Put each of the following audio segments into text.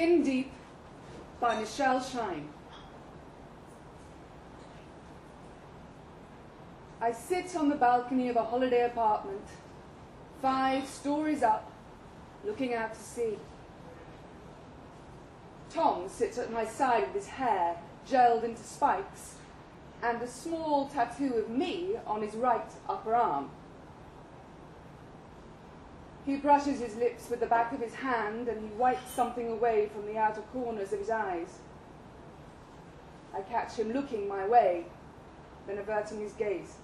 Skin Deep by Michelle Shine. I sit on the balcony of a holiday apartment, five stories up, looking out to sea. Tom sits at my side with his hair gelled into spikes and a small tattoo of me on his right upper arm. He brushes his lips with the back of his hand and he wipes something away from the outer corners of his eyes. I catch him looking my way, then averting his gaze.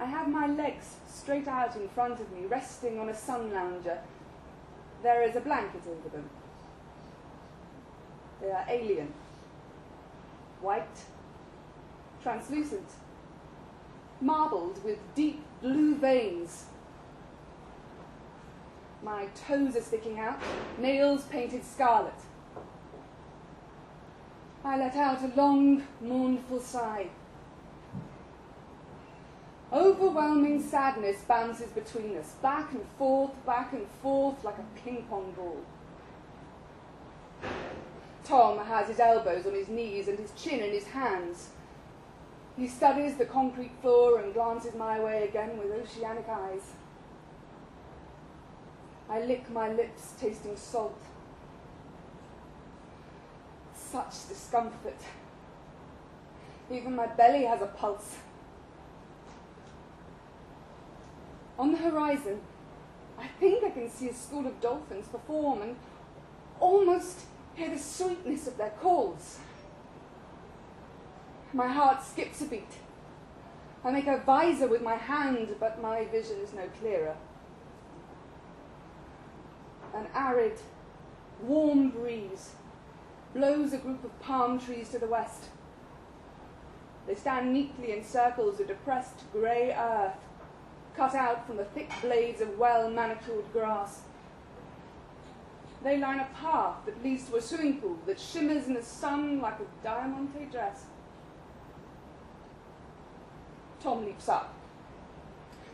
I have my legs straight out in front of me, resting on a sun lounger. There is a blanket over them. They are alien, white, translucent, marbled with deep blue veins. My toes are sticking out, nails painted scarlet. I let out a long, mournful sigh. Overwhelming sadness bounces between us, back and forth, back and forth, like a ping pong ball. Tom has his elbows on his knees and his chin in his hands. He studies the concrete floor and glances my way again with oceanic eyes. I lick my lips, tasting salt. Such discomfort. Even my belly has a pulse. On the horizon, I think I can see a school of dolphins perform and almost hear the sweetness of their calls. My heart skips a beat. I make a visor with my hand, but my vision is no clearer. An arid, warm breeze blows a group of palm trees to the west. They stand neatly in circles of depressed grey earth, cut out from the thick blades of well manicured grass. They line a path that leads to a swimming pool that shimmers in the sun like a diamante dress. Tom leaps up.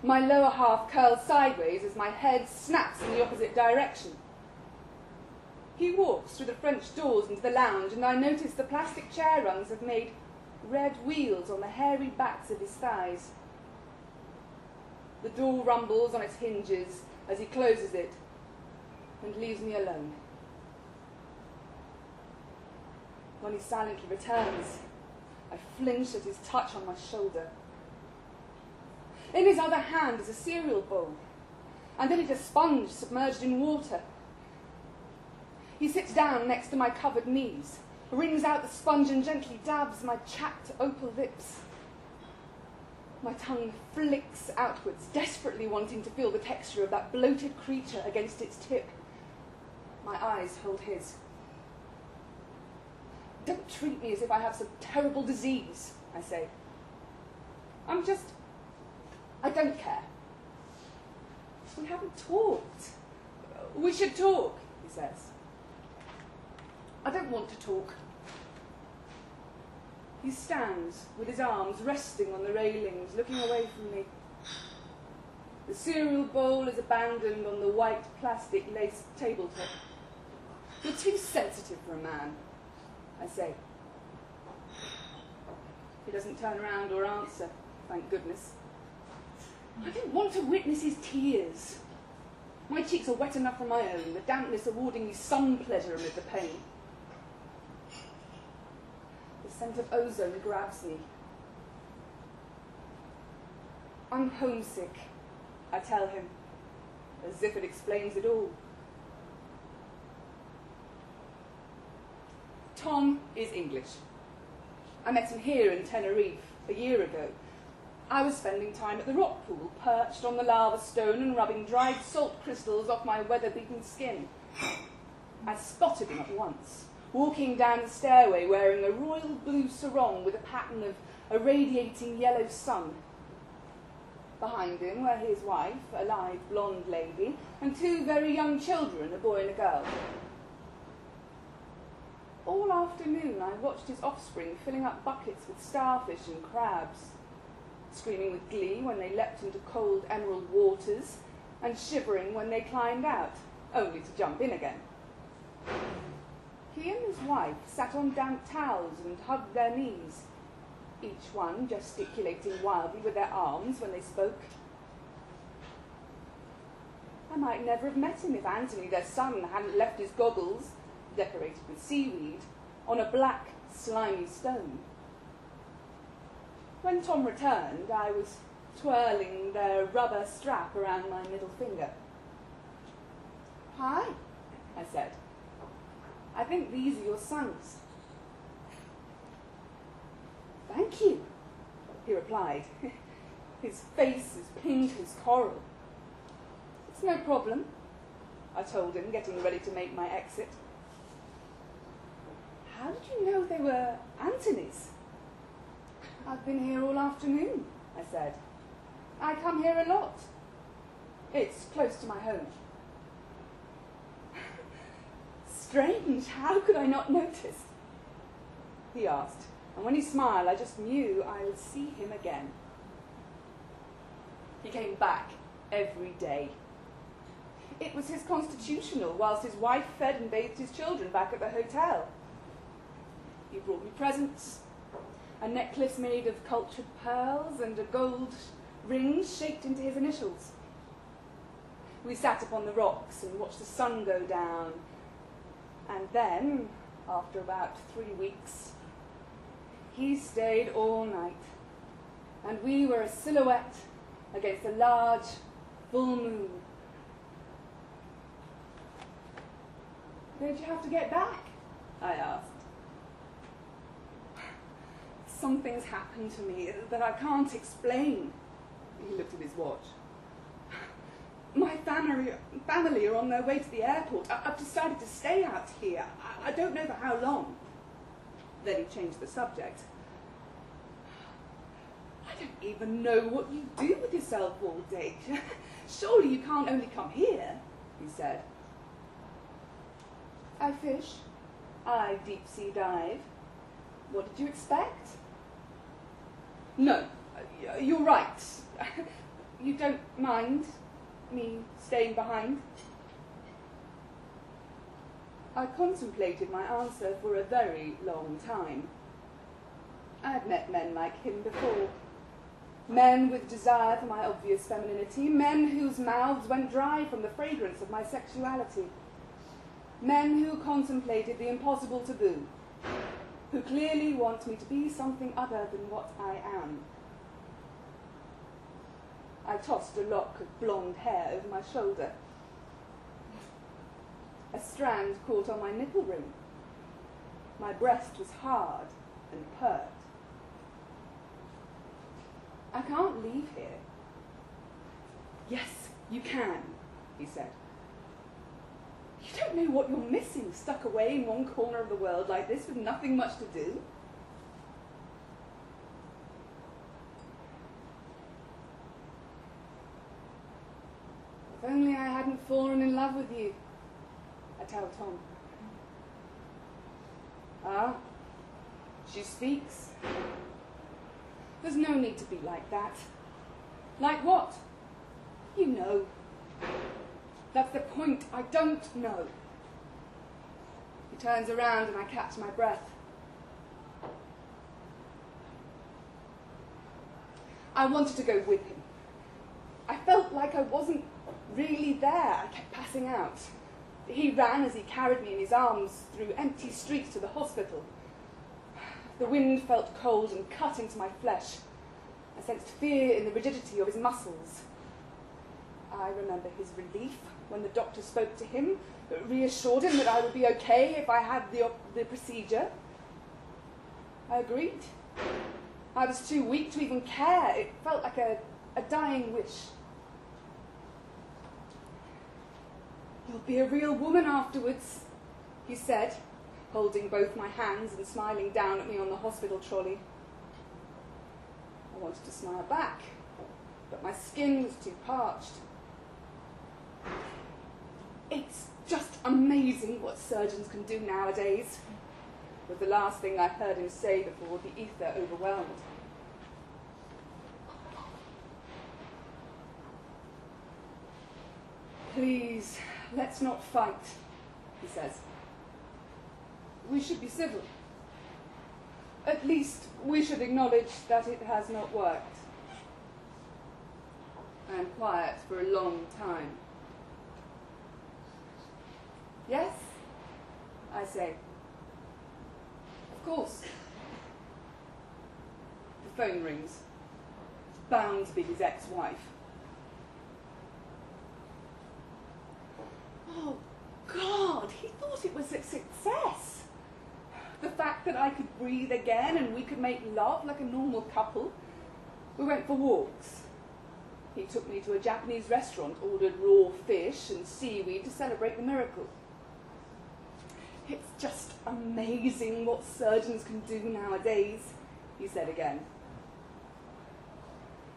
My lower half curls sideways as my head snaps in the opposite direction. He walks through the French doors into the lounge, and I notice the plastic chair rungs have made red wheels on the hairy backs of his thighs. The door rumbles on its hinges as he closes it and leaves me alone. When he silently returns, I flinch at his touch on my shoulder. In his other hand is a cereal bowl, and in it a sponge submerged in water. He sits down next to my covered knees, wrings out the sponge, and gently dabs my chapped opal lips. My tongue flicks outwards, desperately wanting to feel the texture of that bloated creature against its tip. My eyes hold his. Don't treat me as if I have some terrible disease, I say. I'm just. I don't care. We haven't talked. We should talk, he says. I don't want to talk. He stands with his arms resting on the railings, looking away from me. The cereal bowl is abandoned on the white plastic lace tabletop. You're too sensitive for a man, I say. He doesn't turn around or answer, thank goodness. I don't want to witness his tears. My cheeks are wet enough from my own, the dampness awarding me some pleasure amid the pain. The scent of ozone grabs me. I'm homesick, I tell him, as if it explains it all. Tom is English. I met him here in Tenerife a year ago. I was spending time at the rock pool, perched on the lava stone and rubbing dried salt crystals off my weather beaten skin. I spotted him at once, walking down the stairway wearing a royal blue sarong with a pattern of a radiating yellow sun. Behind him were his wife, a live blonde lady, and two very young children, a boy and a girl. All afternoon I watched his offspring filling up buckets with starfish and crabs, screaming with glee when they leapt into cold emerald waters, and shivering when they climbed out, only to jump in again. He and his wife sat on damp towels and hugged their knees, each one gesticulating wildly with their arms when they spoke. I might never have met him if Anthony, their son, hadn't left his goggles, decorated with seaweed, on a black, slimy stone. When Tom returned, I was twirling the rubber strap around my middle finger. Hi, I said. I think these are your sons. Thank you, he replied. His face as pink as coral. It's no problem, I told him, getting ready to make my exit. How did you know they were Anthony's? I've been here all afternoon, I said. I come here a lot. It's close to my home. Strange, how could I not notice? He asked, and when he smiled, I just knew I would see him again. He came back every day. It was his constitutional, whilst his wife fed and bathed his children back at the hotel. He brought me presents a necklace made of cultured pearls and a gold ring shaped into his initials. We sat upon the rocks and watched the sun go down and then, after about three weeks, he stayed all night, and we were a silhouette against a large full moon. Don't you have to get back? I asked. Something's happened to me that I can't explain. He looked at his watch. My family, family are on their way to the airport. I, have decided to stay out here. I, I don't know for how long. Then he changed the subject. I don't even know what you do with yourself all day. Surely you can't only come here, he said. I fish. I deep sea dive. What did you expect? No, you're right. You don't mind me staying behind? I contemplated my answer for a very long time. I had met men like him before. Men with desire for my obvious femininity, men whose mouths went dry from the fragrance of my sexuality, men who contemplated the impossible taboo, who clearly want me to be something other than what I am. I tossed a lock of blonde hair over my shoulder. A strand caught on my nipple ring. My breast was hard and pert. I can't leave here. Yes, you can, he said. You don't know what you're missing, stuck away in one corner of the world like this with nothing much to do. If only I hadn't fallen in love with you, I tell Tom. Ah, she speaks. There's no need to be like that. Like what? You know. That's the point. I don't know. He turns around and I catch my breath. I wanted to go with him. I felt like I wasn't really there. I kept passing out. He ran as he carried me in his arms through empty streets to the hospital. The wind felt cold and cut into my flesh. I sensed fear in the rigidity of his muscles. I remember his relief when the doctor spoke to him, reassured him that I would be okay if I had the, the procedure. I agreed. I was too weak to even care. It felt like a, a dying wish. You'll be a real woman afterwards, he said, holding both my hands and smiling down at me on the hospital trolley. I wanted to smile back, but my skin was too parched. It's just amazing what surgeons can do nowadays, was the last thing I heard him say before the ether overwhelmed. Please, Let's not fight, he says. We should be civil. At least we should acknowledge that it has not worked. I am quiet for a long time. Yes, I say. Of course. The phone rings. It's bound to be his ex wife. Oh, God, he thought it was a success. The fact that I could breathe again and we could make love like a normal couple. We went for walks. He took me to a Japanese restaurant, ordered raw fish and seaweed to celebrate the miracle. It's just amazing what surgeons can do nowadays, he said again.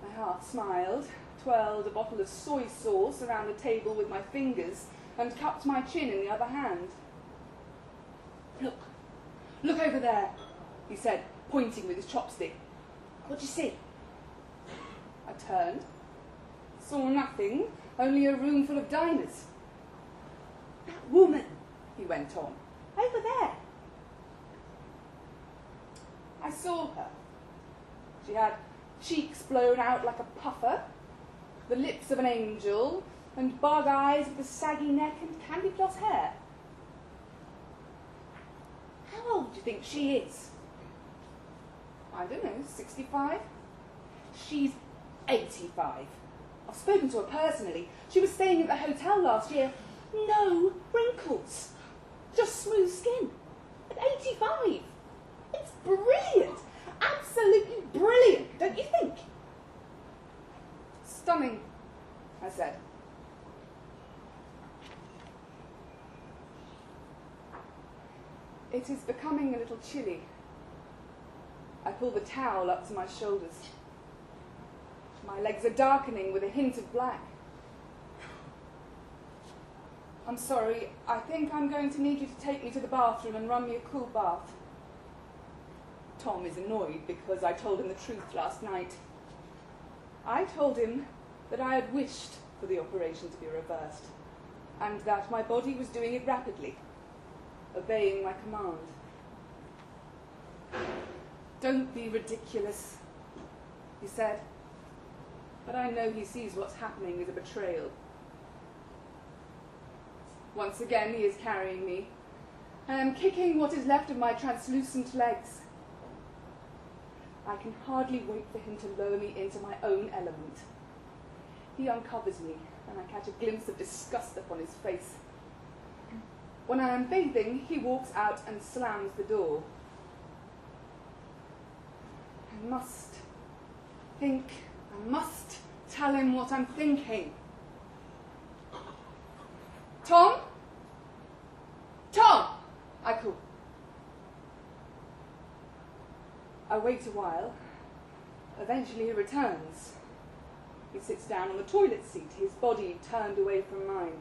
I half smiled, twirled a bottle of soy sauce around the table with my fingers, and cupped my chin in the other hand. Look, look over there, he said, pointing with his chopstick. What do you see? I turned, saw nothing, only a room full of diners. That woman, he went on, over there. I saw her. She had cheeks blown out like a puffer, the lips of an angel, and bug eyes with a saggy neck and candy floss hair. How old do you think she is? I don't know, 65? She's 85. I've spoken to her personally. She was staying at the hotel last year. No wrinkles, just smooth skin. At 85. It's brilliant. Absolutely brilliant, don't you think? Stunning, I said. It is becoming a little chilly. I pull the towel up to my shoulders. My legs are darkening with a hint of black. I'm sorry, I think I'm going to need you to take me to the bathroom and run me a cool bath. Tom is annoyed because I told him the truth last night. I told him that I had wished for the operation to be reversed and that my body was doing it rapidly, obeying my command. Don't be ridiculous, he said. But I know he sees what's happening as a betrayal. Once again, he is carrying me. I am kicking what is left of my translucent legs. I can hardly wait for him to lower me into my own element. He uncovers me, and I catch a glimpse of disgust upon his face. When I am bathing, he walks out and slams the door. I must think, I must tell him what I'm thinking. Tom? I call. I wait a while. Eventually he returns. He sits down on the toilet seat, his body turned away from mine.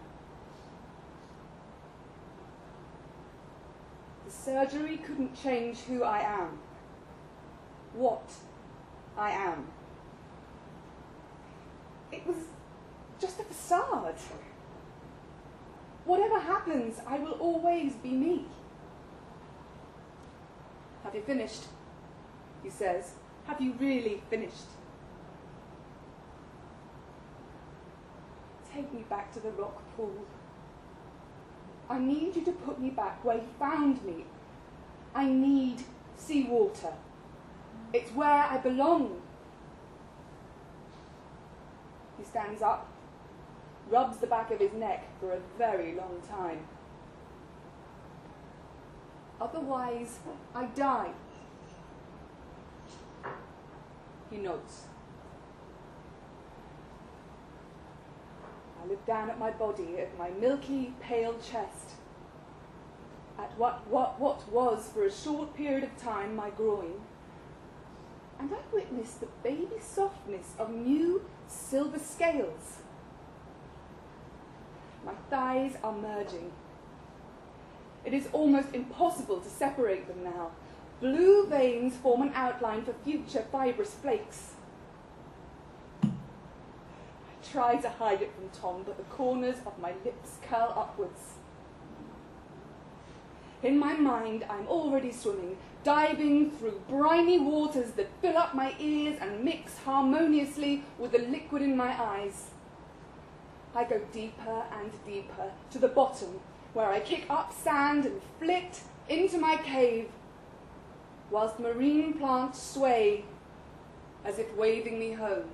The surgery couldn't change who I am, what I am. It was just a facade. Whatever happens, I will always be me. Have you finished? He says. Have you really finished? Take me back to the rock pool. I need you to put me back where you found me. I need seawater. It's where I belong. He stands up, rubs the back of his neck for a very long time. Otherwise, I die. He notes. I look down at my body, at my milky, pale chest, at what, what, what was, for a short period of time, my groin, and I witness the baby softness of new silver scales. My thighs are merging. It is almost impossible to separate them now. Blue veins form an outline for future fibrous flakes. I try to hide it from Tom, but the corners of my lips curl upwards. In my mind, I'm already swimming, diving through briny waters that fill up my ears and mix harmoniously with the liquid in my eyes. I go deeper and deeper to the bottom, where I kick up sand and flit into my cave, whilst marine plants sway as if waving me home.